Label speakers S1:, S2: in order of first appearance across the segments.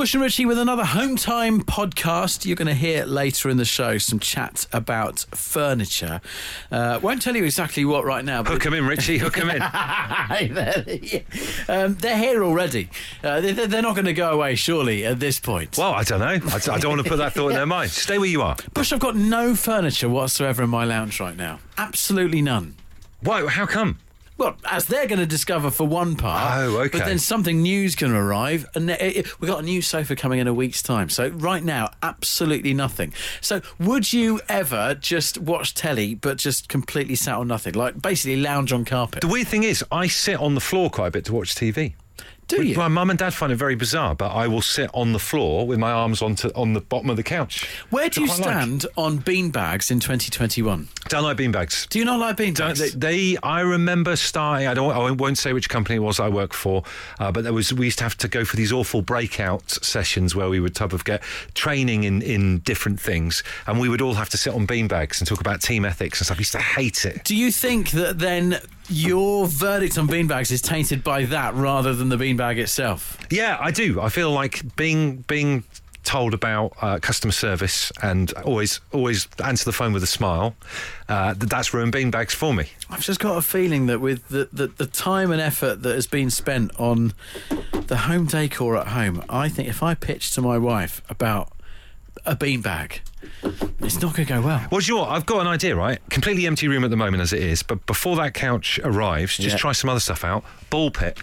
S1: Bush and Richie with another Home Time podcast. You're going to hear later in the show some chat about furniture. Uh, won't tell you exactly what right now.
S2: But them in, Richie. Hook them in.
S1: um, they're here already. Uh, they, they're not going to go away, surely, at this point.
S2: Well, I don't know. I, I don't want to put that thought in their mind. Stay where you are.
S1: Bush, I've got no furniture whatsoever in my lounge right now. Absolutely none.
S2: Why? How come?
S1: Well, as they're going to discover for one part.
S2: Oh, okay.
S1: But then something new's going to arrive, and it- it- we've got a new sofa coming in a week's time. So right now, absolutely nothing. So would you ever just watch telly, but just completely sat on nothing, like basically lounge on carpet?
S2: The weird thing is, I sit on the floor quite a bit to watch TV.
S1: Do you?
S2: My mum and dad find it very bizarre, but I will sit on the floor with my arms onto on the bottom of the couch.
S1: Where do you
S2: quite like.
S1: stand on beanbags in 2021?
S2: Don't like beanbags.
S1: Do you not like beanbags?
S2: they, they, I remember starting. I don't. I won't say which company it was I worked for, uh, but there was. We used to have to go for these awful breakout sessions where we would type of get training in in different things, and we would all have to sit on beanbags and talk about team ethics and stuff. I used to hate it.
S1: Do you think that then your verdict on beanbags is tainted by that rather than the beanbag itself?
S2: Yeah, I do. I feel like being being told about uh, customer service and always always answer the phone with a smile. Uh, that that's ruined beanbags for me.
S1: I've just got a feeling that with the, the, the time and effort that has been spent on the home decor at home, I think if I pitch to my wife about a beanbag, it's not going to go well.
S2: Well, do you know what? I've got an idea, right? Completely empty room at the moment as it is, but before that couch arrives, just
S1: Yeah.
S2: try some other stuff out. Ball pit.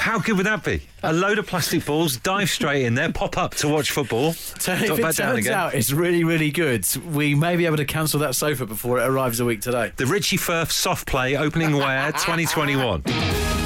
S2: How good would that be? A load of plastic balls, dive straight in there, pop up to watch football,
S1: So
S2: drop
S1: if it
S2: back down
S1: turns
S2: again.
S1: out it's really, really good, we may be able to cancel that sofa before it arrives a week today.
S2: The Richie Firth soft play opening wear 2021.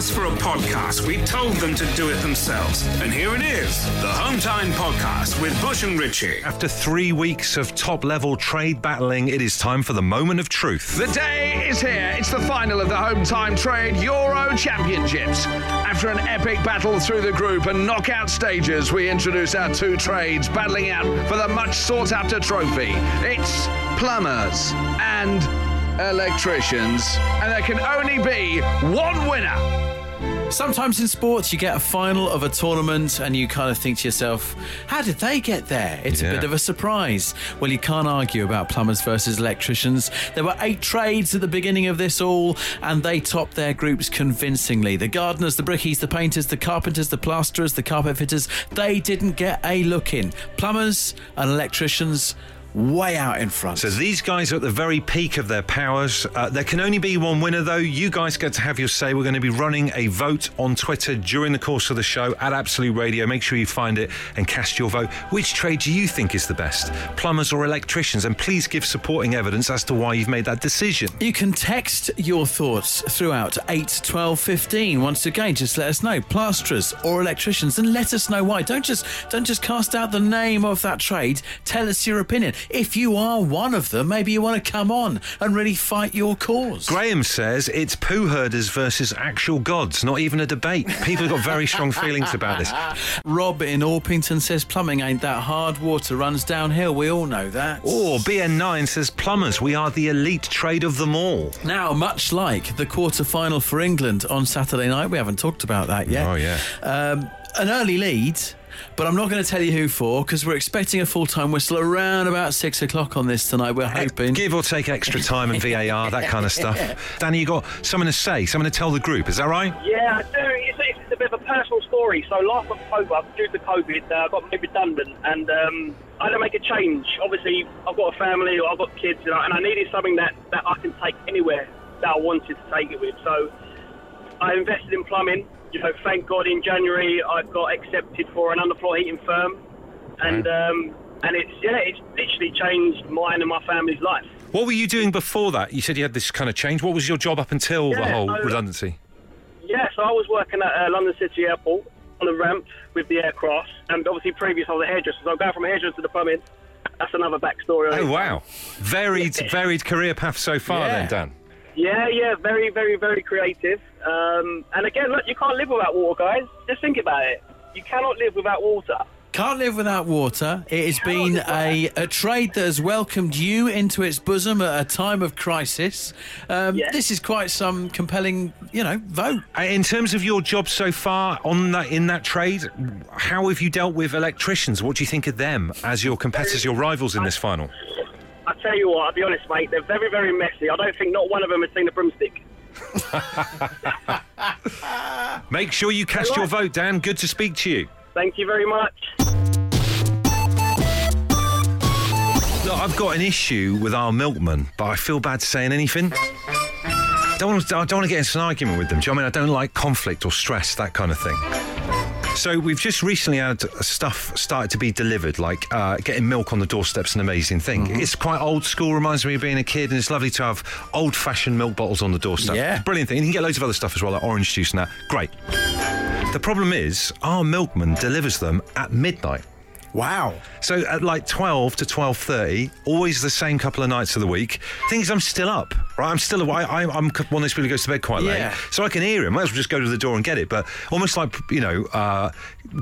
S3: Asked for a podcast. We told them to do it themselves. And here it is the Home Time Podcast with Bush and Richie.
S2: After three weeks of top level trade battling, it is time for the moment of truth.
S4: The day is here. It's the final of the Home Time Trade Euro Championships. After an epic battle through the group and knockout stages, we introduce our two trades battling out for the much sought after trophy. It's plumbers and electricians, and there can only be one winner.
S1: Sometimes in sports, you get a final of a tournament and you kind of think to yourself, how did they get there? It's a bit of a surprise. Well, you can't argue about plumbers versus electricians. There were eight trades at the beginning of this all, and they topped their groups convincingly. The gardeners, the brickies, the painters, the carpenters, the plasterers, the carpet fitters, they didn't get a look in. Plumbers and electricians, way out in front.
S2: So these guys are at the very peak of their powers. Uh, there can only be one winner, though. You guys get to have your say. We're going to be running a vote on Twitter during the course of the show at Absolute Radio. Make sure you find it and cast your vote. Which trade do you think is the best, plumbers or electricians? And please give supporting evidence as to why you've made that decision.
S1: You can text your thoughts throughout 8 12 15. Once again, just let us know, plasterers or electricians, and let us know why. Don't just don't just cast out the name of that trade. Tell us your opinion. If you are one of them, maybe you want to come on and really fight your cause.
S2: Graham says it's poo herders versus actual gods, not even a debate. People have got very strong feelings about this.
S1: Rob in Orpington says plumbing ain't that hard. Water runs downhill. We all know that.
S2: Or BN9 says plumbers, we are the elite trade of them all.
S1: Now, much like the quarter final for England on Saturday night, we haven't talked about that yet.
S2: Oh, yeah.
S1: Um, an early lead, but I'm not going to tell you who for because we're expecting a full time whistle around about six o'clock on this tonight. We're hoping.
S2: Give or take extra time and VAR, that kind of stuff. Danny, you got something to say, something to tell the group, is that right?
S5: Yeah, I do. It's, it's a bit of a personal story. So last October, due to COVID, uh, I got made redundant, and um, I had to make a change. Obviously, I've got a family, I've got kids, you know, and I needed something that, that I can take anywhere that I wanted to take it with. So I invested in plumbing. You know, thank God in January I got accepted for an underfloor heating firm, and um, and it's yeah, it's literally changed mine and my family's life.
S2: What were you doing before that? You said you had this kind of change. What was your job up until the whole
S5: so-
S2: redundancy?
S5: Yeah, so I was working at uh, London City Airport on the ramp with the aircraft, and obviously previous I was a hairdresser, so I going from a hairdresser to the plumbing, that's another backstory.
S2: Oh, wow. Varied, varied career path so far,
S1: Yeah.
S2: then, Dan.
S5: Yeah, yeah, very, very, very creative. Um, and again, look, you can't live without water, guys. Just think about it. You cannot live without water.
S1: Can't live without water. It has been a, a trade that has welcomed you into its bosom at a time of crisis. Um,
S5: Yeah.
S1: This is quite some compelling, you know, vote.
S2: Uh, In terms of your job so far on that in that trade, how have you dealt with electricians? What do you think of them as your competitors, your rivals in this final?
S5: I tell you what, I'll be honest, mate. They're very, very messy. I don't think not one of them has seen a broomstick.
S2: Make sure you cast your vote, Dan. Good to speak to you.
S5: Thank you very much.
S2: Look, I've got an issue with our milkman, but I feel bad saying anything. Don't want to, I don't want to get into an argument with them. Do you know what I mean? I don't like conflict or stress, that kind of thing. So we've just recently had stuff started to be delivered, like uh, getting milk on the doorstep's an amazing thing. It's quite old school, reminds me of being a kid, and it's lovely to have old-fashioned milk bottles on the doorstep.
S1: Yeah.
S2: brilliant thing. And you can get loads of other stuff as well, like orange juice and that. Great. The problem is, our milkman delivers them at midnight.
S1: Wow.
S2: So at like 12 to 12.30, always the same couple of nights of the week. Thing is, I'm still up, right? I'm still away. I, I'm one of those people who goes to bed quite
S1: Yeah.
S2: late. So I can hear him. Might as well just go to the door and get it. But almost like, you know, uh,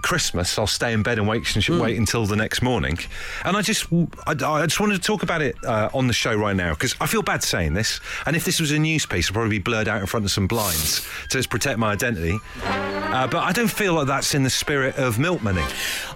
S2: Christmas, I'll stay in bed and wait, and wait until the next morning. And I just, I, I just wanted to talk about it uh, on the show right now because I feel bad saying this. And if this was a news piece, it'd probably be blurred out in front of some blinds to just protect my identity. Uh, but I don't feel like that's in the spirit of milk money.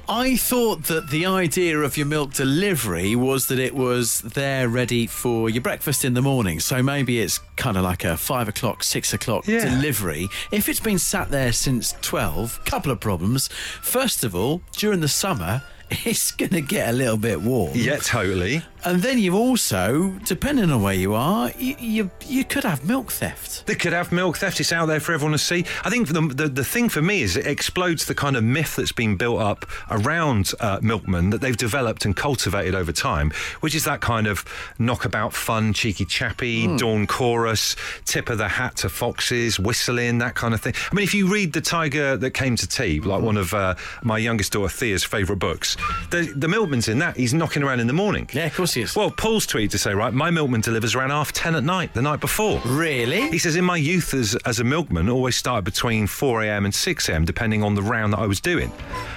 S1: I thought that the idea of your milk delivery was that it was there ready for your breakfast in the morning. So maybe it's kind of like a five o'clock, six o'clock
S2: Yeah.
S1: delivery. If it's been sat there since 12, couple of problems. First of all, during the summer, it's going to get a little bit warm.
S2: Yeah, totally.
S1: And then you also, depending on where you are, you, you, you could have milk theft.
S2: They could have milk theft. It's out there for everyone to see. I think the, the, the thing for me is it explodes the kind of myth that's been built up around uh, milkmen that they've developed and cultivated over time, which is that kind of knockabout fun, cheeky chappy, dawn chorus, tip of the hat to foxes, whistling, that kind of thing. I mean, if you read The Tiger That Came to Tea, like one of uh, my youngest daughter Thea's favourite books, the, the milkman's in that. He's knocking around in the morning.
S1: Yeah, of course is.
S2: Well, Paul's tweet to say, right, my milkman delivers around half 10 at night, the night before.
S1: Really?
S2: He says, in my youth as, as a milkman, always started between 4 a.m. and 6 a.m., depending on the round that I was doing.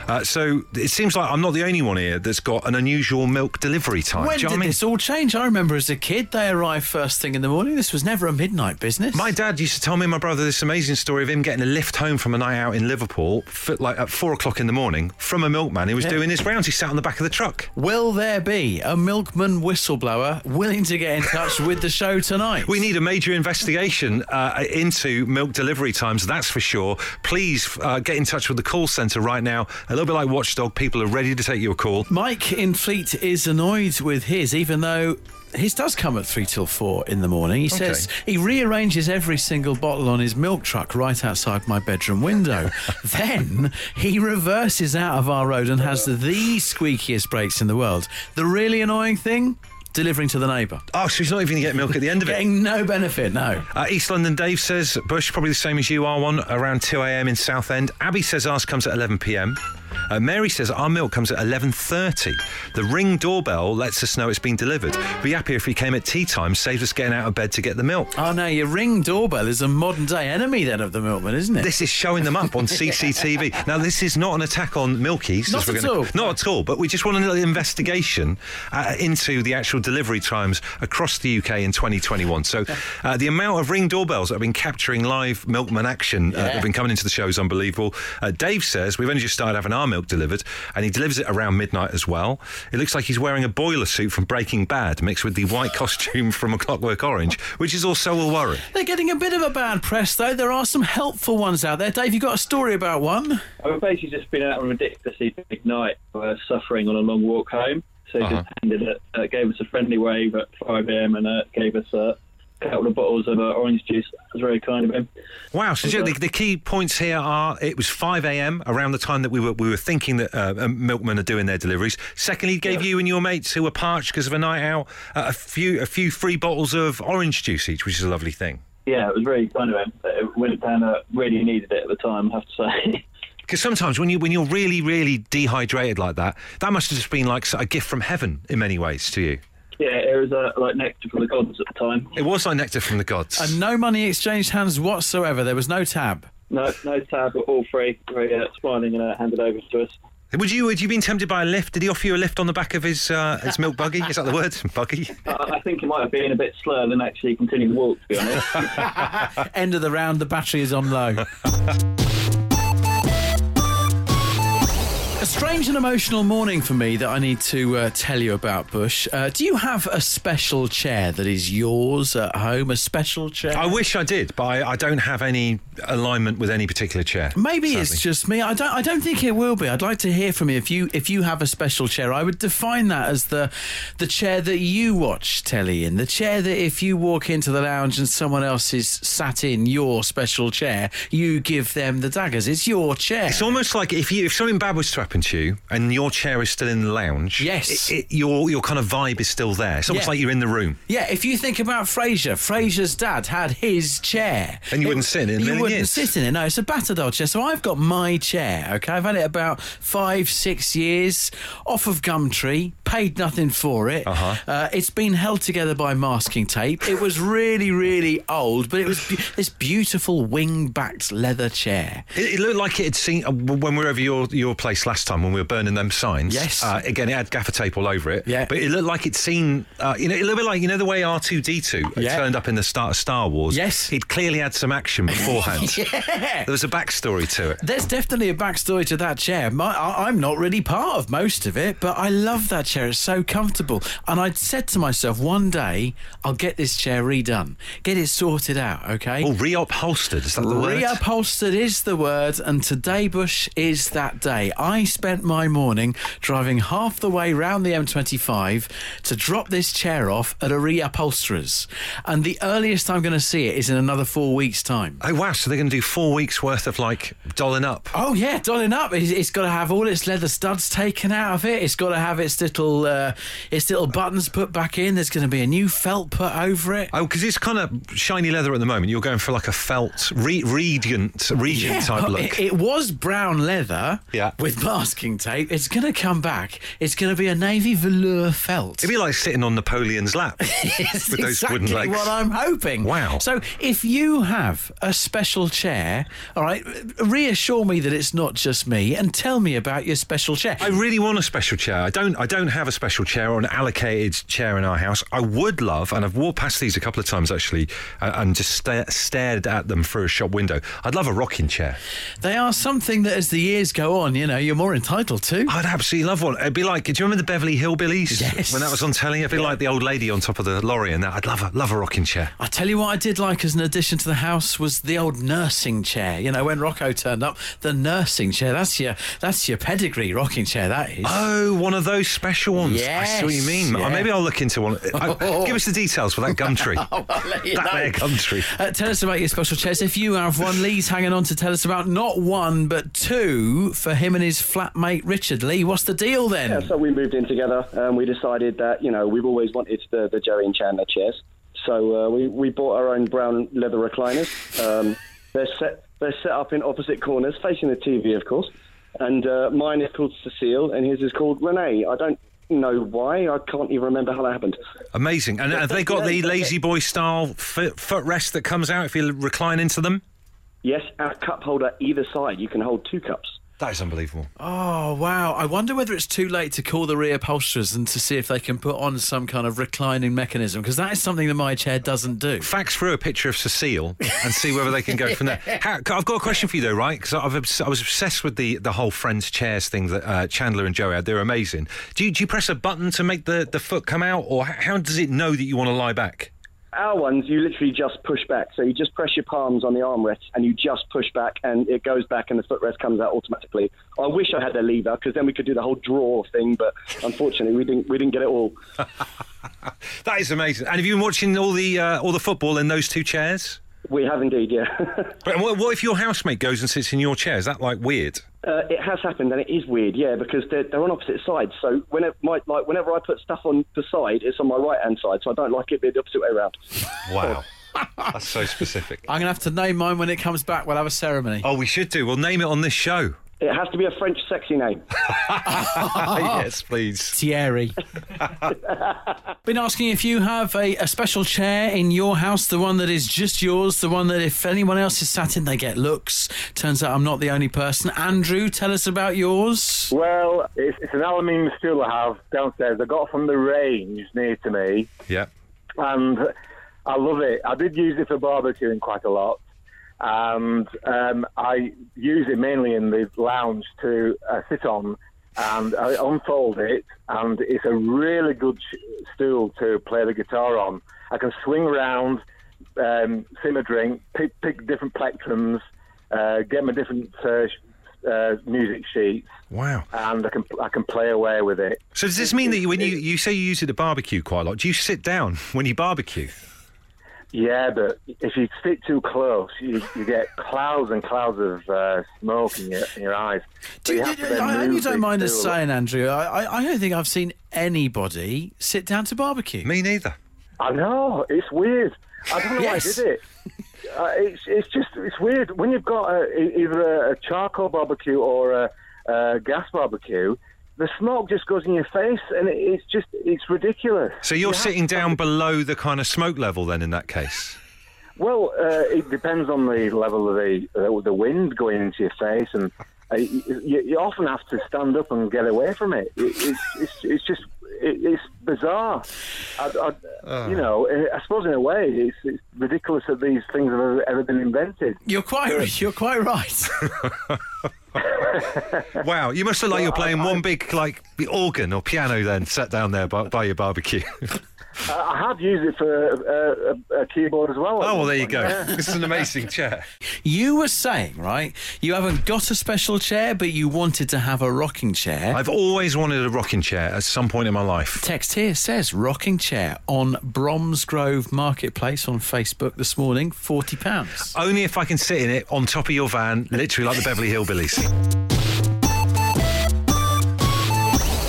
S2: Uh, so it seems like I'm not the only one here that's got an unusual milk delivery time.
S1: When did
S2: I mean?
S1: this all change? I remember as a kid, they arrived first thing in the morning. This was never a midnight business.
S2: My dad used to tell me my brother this amazing story of him getting a lift home from a night out in Liverpool, like at four o'clock in the morning, from a milkman. He was
S1: Yeah.
S2: doing his rounds. He sat on the back of the truck.
S1: Will there be a milkman whistleblower willing to get in touch with the show tonight?
S2: We need a major investigation uh, into milk delivery times, that's for sure. Please uh, get in touch with the call centre right now. A little bit like Watchdog, people are ready to take your call.
S1: Mike in Fleet is annoyed with his, even though his does come at three till four in the morning. He says he rearranges every single bottle on his milk truck right outside my bedroom window. then he reverses out of our road and has the squeakiest brakes in the world. The really annoying thing? Delivering to the neighbour.
S2: Oh, so he's not even going to get milk at the end of it.
S1: Getting no benefit, no.
S2: Uh, East London Dave says Bush probably the same as you are one around 2 a.m. in Southend. Abby says ours comes at 11 p.m. Uh, Mary says our milk comes at 11:30. The ring doorbell lets us know it's been delivered. Be happy if we came at tea time, saves us getting out of bed to get the milk.
S1: Oh no, your ring doorbell is a modern day enemy then of the milkman, isn't it?
S2: This is showing them up on CCTV. Now, this is not an attack on Milkies.
S1: Not at
S2: gonna-
S1: all.
S2: Not at all. But we just want a little investigation uh, into the actual delivery times across the UK in 2021. So, uh, the amount of ring doorbells that have been capturing live milkman action uh, that have been coming into the show is unbelievable. Uh, Dave says we've only just started having our milk delivered, and he delivers it around midnight as well. It looks like he's wearing a boiler suit from Breaking Bad mixed with the white costume from A Clockwork Orange, which is also a worry.
S1: They're getting a bit of a bad press, though. There are some helpful ones out there. Dave, you got a story about one?
S6: I've basically just been out on a ridiculously big night, uh, suffering on a long walk home. So he
S2: Uh-huh.
S6: just handed it, uh, gave us a friendly wave at 5 a.m. and uh, gave us a couple of bottles of uh, orange juice. That was very kind of him.
S2: Wow. So Joe, the, the key points here are it was 5 a.m. around the time that we were we were thinking that uh, uh, milkmen are doing their deliveries. Secondly, he gave you and your mates who were parched because of a night out uh, a few a few free bottles of orange juice each, which is a lovely thing.
S6: Yeah, it was very kind of him. It went down, uh, really needed it at the time, I have to say.
S2: Because sometimes when you when you're really really dehydrated like that, that must have just been like a gift from heaven in many ways to you.
S6: Yeah, it was uh, like nectar from the gods at the time.
S2: It was like nectar from the gods.
S1: And no money exchanged hands whatsoever. There was no tab.
S6: No, no tab, but all free. Very uh, smiling and uh, handed over to us.
S2: Would you would you been tempted by a lift? Did he offer you a lift on the back of his uh, his milk buggy? Is that the word? Buggy.
S6: I, I think it might have been a bit slower than actually continuing the walk, to be honest.
S1: End of the round, the battery is on low. A strange and emotional morning for me that I need to uh, tell you about, Bush. Uh, do you have a special chair that is yours at home? A special chair?
S2: I wish I did, but I, I don't have any alignment with any particular chair.
S1: Maybe it's just me. I don't. I don't think it will be. I'd like to hear from you if you if you have a special chair. I would define that as the the chair that you watch telly in. The chair that if you walk into the lounge and someone else is sat in your special chair, you give them the daggers. It's your chair.
S2: It's almost like if you if something bad was to happen to you and your chair is still in the lounge.
S1: Yes.
S2: it, it, your your kind of vibe is still there. It's almost
S1: Yeah.
S2: like you're in the room.
S1: Yeah, if you think about Frasier, Frasier's dad had his chair.
S2: And you wouldn't sit in it
S1: You wouldn't
S2: years.
S1: sit in it. No, it's a Batadol chair. So I've got my chair. Okay, I've had it about five, six years off of Gumtree. Paid nothing for it.
S2: Uh-huh.
S1: Uh, it's been held together by masking tape. It was really, really old, but it was bu- this beautiful wing-backed leather chair.
S2: It, it looked like it had seen uh, when we were over your, your place last time when we were burning them signs.
S1: Yes.
S2: Uh, again, it had gaffer tape all over it.
S1: Yeah.
S2: But it looked like it'd seen, uh, you know, a little bit like, you know, the way R2D2
S1: Yeah.
S2: turned up in the start of Star Wars.
S1: Yes.
S2: He'd clearly had some action beforehand.
S1: Yeah.
S2: There was a backstory to it.
S1: There's definitely a backstory to that chair. My, I, I'm not really part of most of it, but I love that chair. It's so comfortable. And I'd said to myself, one day I'll get this chair redone, get it sorted out, okay?
S2: Oh, reupholstered. Is that the word?
S1: Reupholstered is the word, and today, Bush, is that day. I spent my morning driving half the way round the M25 to drop this chair off at a reupholsterer's. And the earliest I'm going to see it is in another four weeks' time.
S2: Oh, wow. So they're going to do four weeks worth of like dolling up.
S1: Oh yeah, dolling up. It's, it's got to have all its leather studs taken out of it. It's got to have its little uh, its little buttons put back in. There's going to be a new felt put over it.
S2: Oh, because it's kind of shiny leather at the moment. You're going for like a felt, re- radiant, radiant type
S1: oh,
S2: look.
S1: It, it was brown leather
S2: Yeah.
S1: with masking tape. It's going to come back. It's going to be a navy velour felt.
S2: It'd be like sitting on Napoleon's lap with those
S1: exactly
S2: wooden legs.
S1: what I'm hoping.
S2: Wow.
S1: So if you have a special chair, all right, reassure me that it's not just me and tell me about your special chair.
S2: I really want a special chair. I don't. I don't have a special chair or an allocated chair in our house. I would love, and I've walked past these a couple of times actually, uh, and just sta- stared at them through a shop window. I'd love a rocking chair.
S1: They are something that, as the years go on, you know, you're more entitled to.
S2: I'd absolutely love one. It'd be like, do you remember the Beverly Hillbillies?
S1: Yes.
S2: When that was on telly, it'd be like the old lady on top of the lorry, and that. I'd love a love a rocking chair.
S1: I tell you what, I did like as an addition to the house was the old nursing chair. You know, when Rocco turned up, the nursing chair. That's your that's your pedigree rocking chair. That is.
S2: Oh, one of those special ones. I see what you mean.
S1: yeah.
S2: Maybe I'll look into one. Uh, give us the details for that Gumtree.
S1: I'll let you
S2: that there Gumtree.
S1: Uh, tell us about your special chairs. If you have one, Lee's hanging on to tell us about not one but two for him and his flatmate Richard. Lee, what's the deal then?
S7: Yeah, so we moved in together and we decided that, you know, we've always wanted the, the Joey and Chandler chairs. So uh, we, we bought our own brown leather recliners. Um, they're, set, they're set up in opposite corners, facing the TV, of course. And uh, mine is called Cecile and his is called Renee. I don't know why. I can't even remember how that happened.
S2: Amazing. And have they got the lazy boy style foot, footrest that comes out if you recline into them?
S7: Yes, our cup holder either side. You can hold two cups.
S2: That is unbelievable.
S1: Oh wow! I wonder whether it's too late to call the reupholsterers and to see if they can put on some kind of reclining mechanism because that is something that my chair doesn't do.
S2: Fax through a picture of Cecile and see whether they can go from there. How, I've got a question for you though, right? Because I've obs- I was obsessed with the, the whole friends chairs thing that uh, Chandler and Joe had. They're amazing. Do you, do you press a button to make the, the foot come out, or how does it know that you want to lie back?
S7: Our ones, you literally just push back. So you just press your palms on the armrest and you just push back and it goes back and the footrest comes out automatically. I wish I had the lever because then we could do the whole draw thing, but unfortunately we didn't, we didn't get it all.
S2: That is amazing. And have you been watching all the uh, all the football in those two chairs?
S7: We have indeed, yeah.
S2: But what, what if your housemate goes and sits in your chair? Is that like weird?
S7: Uh, it has happened and it is weird, yeah, because they're, they're on opposite sides. So whenever, my, like, whenever I put stuff on the side, it's on my right hand side. So I don't like it being the opposite way around.
S2: Wow. That's so specific.
S1: I'm gonna have to name mine when it comes back. We'll have a ceremony.
S2: Oh, we should do. We'll name it on this show.
S7: It has to be a French sexy name.
S2: yes, please.
S1: Thierry. Been asking if you have a, a special chair in your house, the one that is just yours, the one that if anyone else is sat in, they get looks. Turns out I'm not the only person. Andrew, tell us about yours.
S8: Well, it's, it's an aluminium stool I have downstairs. I got from the range near to me,
S2: Yeah.
S8: and I love it. I did use it for barbecuing quite a lot, and um, I use it mainly in the lounge to uh, sit on. And I unfold it, and it's a really good sh- stool to play the guitar on. I can swing around, um, sim a drink, pick, pick different plectrums, uh, get my different uh, uh, music sheets,
S2: Wow.
S8: and I can I can play away with it.
S2: So does this mean that you, when you, you say you use it to barbecue quite a lot, do you sit down when you barbecue?
S8: Yeah, but if you sit too close, you, you get clouds and clouds of uh, smoke in your, in your eyes. So
S1: Do,
S8: you have to then
S1: I hope you don't
S8: the
S1: mind us
S8: stool.
S1: saying, Andrew. I, I, I don't think I've seen anybody sit down to barbecue.
S2: Me neither.
S8: I know it's weird. I don't know
S1: Yes.
S8: why I did it. Uh, it's it's just it's weird when you've got a, either a, a charcoal barbecue or a, a gas barbecue. The smoke just goes in your face, and it, it's just it's ridiculous.
S2: So you're
S8: You
S2: sitting
S8: to-
S2: down below the kind of smoke level then in that case?
S8: Well, uh, it depends on the level of the uh, the wind going into your face, and uh, you, you often have to stand up and get away from it. it it's, it's it's just it, it's bizarre. I, I, You know, I suppose in a way, it's, it's ridiculous that these things have ever, ever been invented.
S1: You're quite, you're quite right.
S2: Wow, you must look like you're playing one big like the organ or piano then, sat down there by, by your barbecue.
S8: I, I have used it for a, a, a keyboard as well.
S2: oh well, there you go. It's an amazing chair.
S1: You were saying, right? You haven't got a special chair, but you wanted to have a rocking chair.
S2: I've always wanted a rocking chair at some point in my life.
S1: Text here says rocking chair on Bromsgrove Marketplace on Facebook this morning, forty pounds.
S2: Only if I can sit in it on top of your van, literally like the Beverly Hillbillies.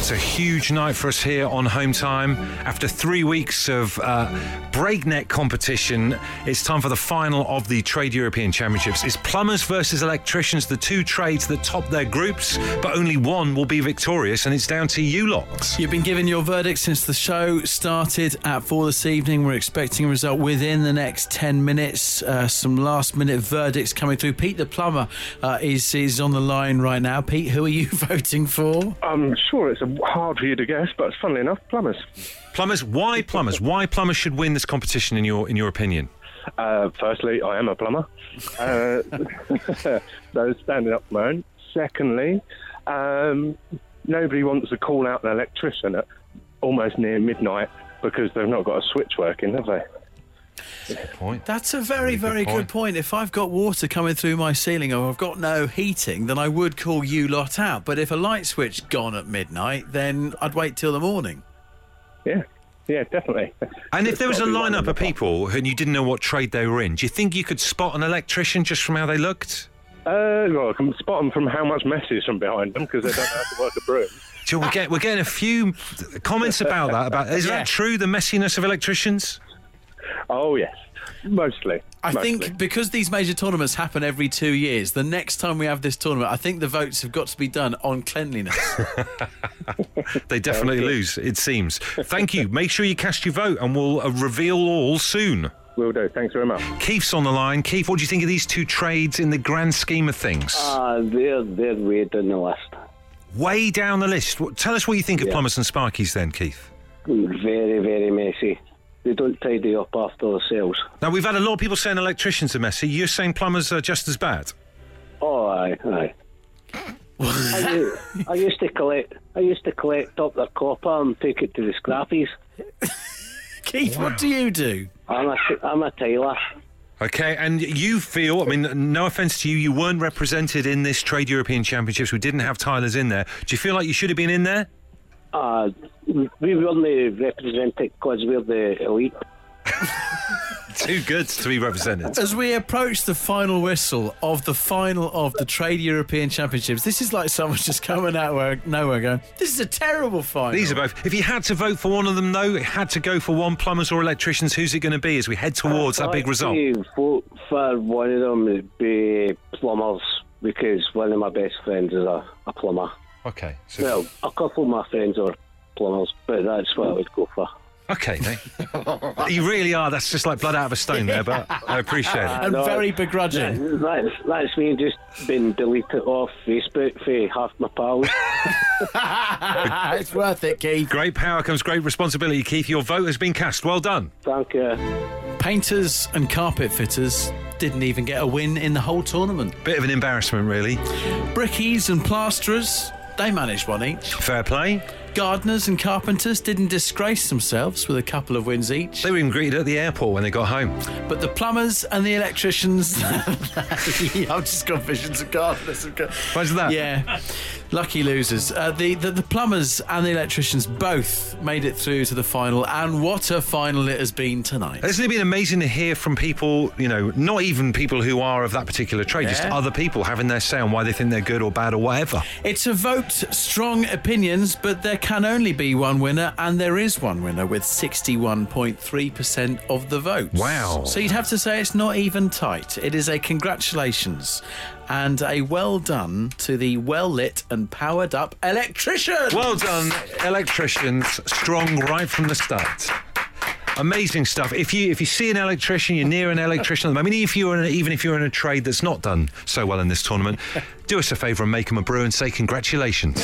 S2: It's a huge night for us here on Home Time. After three weeks of uh, breakneck competition, it's time for the final of the Trade European Championships. It's plumbers versus electricians, the two trades that top their groups, but only one will be victorious, and it's down to you lot.
S1: You've been given your verdict since the show started at four this evening. We're expecting a result within the next 10 minutes. Uh, some last minute verdicts coming through. Pete the plumber uh, is, is on the line right now. Pete, who are you voting for?
S9: I'm sure it's a, hard for you to guess, but it's funnily enough, plumbers.
S2: Plumbers, why plumbers? Why plumbers should win this competition in your in your opinion?
S9: Uh, firstly, I am a plumber, uh, so standing up for my own. Secondly, um, nobody wants to call out an electrician at almost near midnight because they've not got a switch working, have they?
S2: Point.
S1: That's a very, very good
S2: point.
S1: point. If I've got water coming through my ceiling or I've got no heating, then I would call you lot out. But if a light switch gone at midnight, then I'd wait till the morning.
S9: Yeah, yeah, definitely.
S2: And if there was a
S9: gotta be one
S2: lineup of
S9: the pot.
S2: people and you didn't know what trade they were in, do you think you could spot an electrician just from how they looked?
S9: Uh, well, I can spot them from how much mess is from behind them because they don't know how to work a broom.
S2: Do you know, we're, get, we're getting a few comments about that. About is
S1: Yeah.
S2: that true? The messiness of electricians?
S9: Oh yes, mostly.
S1: I
S9: mostly.
S1: think because these major tournaments happen every two years, the next time we have this tournament, I think the votes have got to be done on cleanliness.
S2: They definitely lose. It seems. Thank you. Make sure you cast your vote, and we'll uh, reveal all soon.
S9: Will do. Thanks very much.
S2: Keith's on the line. Keith, what do you think of these two trades in the grand scheme of things?
S10: Ah, they're they're way down the list.
S2: Way down the list. Tell us what you think of plumbers and sparkies, then, Keith.
S10: Very very messy. They don't tidy up after themselves.
S2: Now we've had a lot of people saying electricians are messy. You're saying plumbers are just as bad.
S10: Oh, aye, aye. I, u- I used to collect. I used to collect up their copper and take it to the scrappies.
S1: Keith, what do you do?
S10: I'm a, I'm a tailor.
S2: Okay, and you feel, I mean, no offence to you, you weren't represented in this Trade European Championships. We didn't have tailors in there. Do you feel like you should have been in there?
S10: Uh, we only represented because we're the elite.
S2: Too good to be represented.
S1: As we approach the final whistle of the final of the Trade European Championships, this is like someone just coming out where nowhere going, this is a terrible final.
S2: These are both. If you had to vote for one of them, though, it had to go for one plumbers or electricians. Who's it going to be as we head towards that big result?
S10: If vote for one of them would be plumbers because one of my best friends is a, a plumber.
S2: Okay. So,
S10: Well, a couple of my friends are plumbers, but that's what I would go for.
S2: okay, mate. you really are. That's just like blood out of a stone there, but I appreciate it.
S1: And
S10: No,
S1: very begrudging.
S10: That's, that's me just been deleted off Facebook for half my pals.
S1: it's worth it, Keith.
S2: Great power comes great responsibility, Keith. Your vote has been cast. Well done.
S10: Thank you.
S1: Painters and carpet fitters didn't even get a win in the whole tournament.
S2: Bit of an embarrassment, really.
S1: Brickies and plasterers, they managed one each.
S2: Fair play.
S1: Gardeners and carpenters didn't disgrace themselves with a couple of wins each.
S2: They were even greeted at the airport when they got home.
S1: But the plumbers and the electricians, I've just got visions of gardeners.
S2: Why's that?
S1: Yeah, lucky losers. Uh, the, the the plumbers and the electricians both made it through to the final, and what a final it has been tonight.
S2: Hasn't it been amazing to hear from people, you know, not even people who are of that particular trade,
S1: yeah.
S2: just other people having their say on why they think they're good or bad or whatever?
S1: It's a vote, strong opinions, but there can only be one winner, and there is one winner with 61.3% of the votes.
S2: Wow.
S1: So you'd have to say it's not even tight. It is a congratulations and a well done to the well lit and powered up electrician.
S2: Well done, electricians. Strong right from the start. Amazing stuff. If you if you see an electrician, you're near an electrician. I mean, if you're in a, even if you're in a trade that's not done so well in this tournament, do us a favour and make them a brew and say congratulations.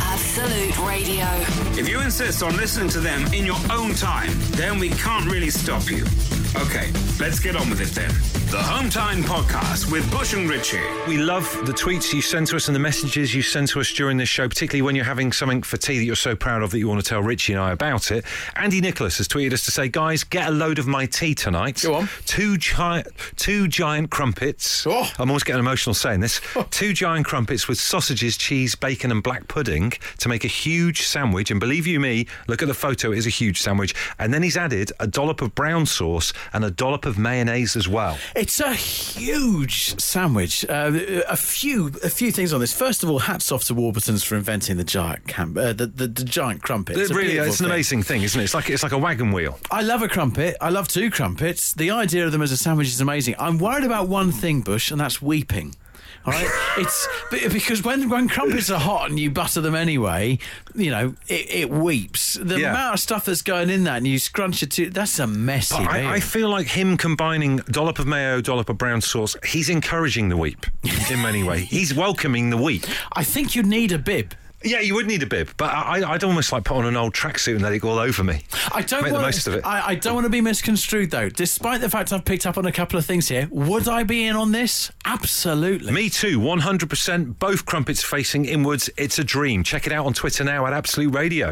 S11: Absolute Radio.
S3: If you insist on listening to them in your own time, then we can't really stop you. Okay, let's get on with it then. The Home Time Podcast with Bush and Richie.
S2: We love the tweets you send to us and the messages you send to us during this show, particularly when you're having something for tea that you're so proud of that you want to tell Richie and I about it. Andy Nicholas has tweeted us to say, guys, get a load of my tea tonight.
S1: Go on.
S2: Two giant, two giant crumpets.
S1: Oh.
S2: I'm almost getting emotional saying this. Two giant crumpets with sausages, cheese, bacon, and black pudding to make a huge sandwich. And believe you me, look at the photo; it is a huge sandwich. And then he's added a dollop of brown sauce and a dollop of mayonnaise as well.
S1: It's a huge sandwich. Uh, a few, a few things on this. First of all, hats off to Warburtons for inventing the giant uh, the, the, the giant crumpet. It's a
S2: really, it's an
S1: thing.
S2: amazing thing, isn't it? It's like it's like a wagon wheel.
S1: I love a crumpet. I love two crumpets. The idea of them as a sandwich is amazing. I'm worried about one thing, Bush, and that's weeping. All right, it's because when when crumpets are hot and you butter them anyway, you know it, it weeps. The
S2: Yeah.
S1: amount of stuff that's going in that, and you scrunch it too. That's a messy.
S2: But. I, I feel like him combining dollop of mayo, dollop of brown sauce, he's encouraging the weep in many ways. He's welcoming the weep.
S1: I think you'd need a bib.
S2: Yeah, you would need a bib, but I, I'd almost like put on an old tracksuit and let it go all over me.
S1: I don't
S2: Make
S1: want
S2: the most of it.
S1: I, I don't want to be misconstrued though. Despite the fact I've picked up on a couple of things here, would I be in on this? Absolutely.
S2: Me too, 100%. Both crumpets facing inwards. It's a dream. Check it out on Twitter now at Absolute Radio.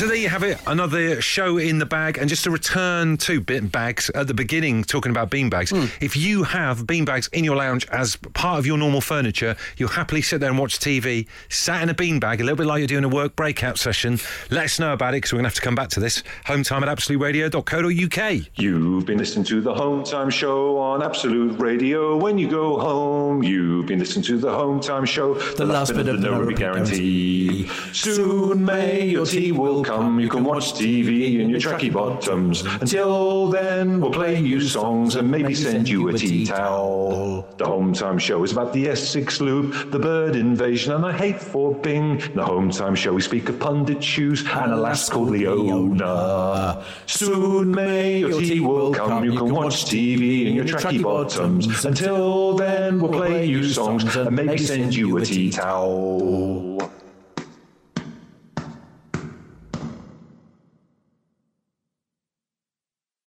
S2: So there you have it, another show in the bag. And just to return to bin bags at the beginning, talking about bean bags. Hmm. If you have bean bags in your lounge as part of your normal furniture, you'll happily sit there and watch TV, sat in a bean bag, a little bit like you're doing a work breakout session. Let us know about it because we're going to have to come back to this. Home time at absoluteradio.co.uk.
S12: You've been listening to the Home Time Show on Absolute Radio. When you go home, you've been listening to the Home Time Show. The,
S1: last bit of the
S12: no
S1: no
S12: repeat
S1: repeat
S12: guarantee. Soon may your tea will come. You can watch TV in your tracky bottoms. Until then, we'll play you songs and maybe send you a tea towel. The Home Time Show is about the Essex Loop, the bird invasion, and a hateful Bing. In the Home Time Show, we speak of pundit shoes and a lass called Leona. Soon may your tea will come. You can watch TV in your tracky bottoms. Until then, we'll play you songs and maybe send you a tea towel.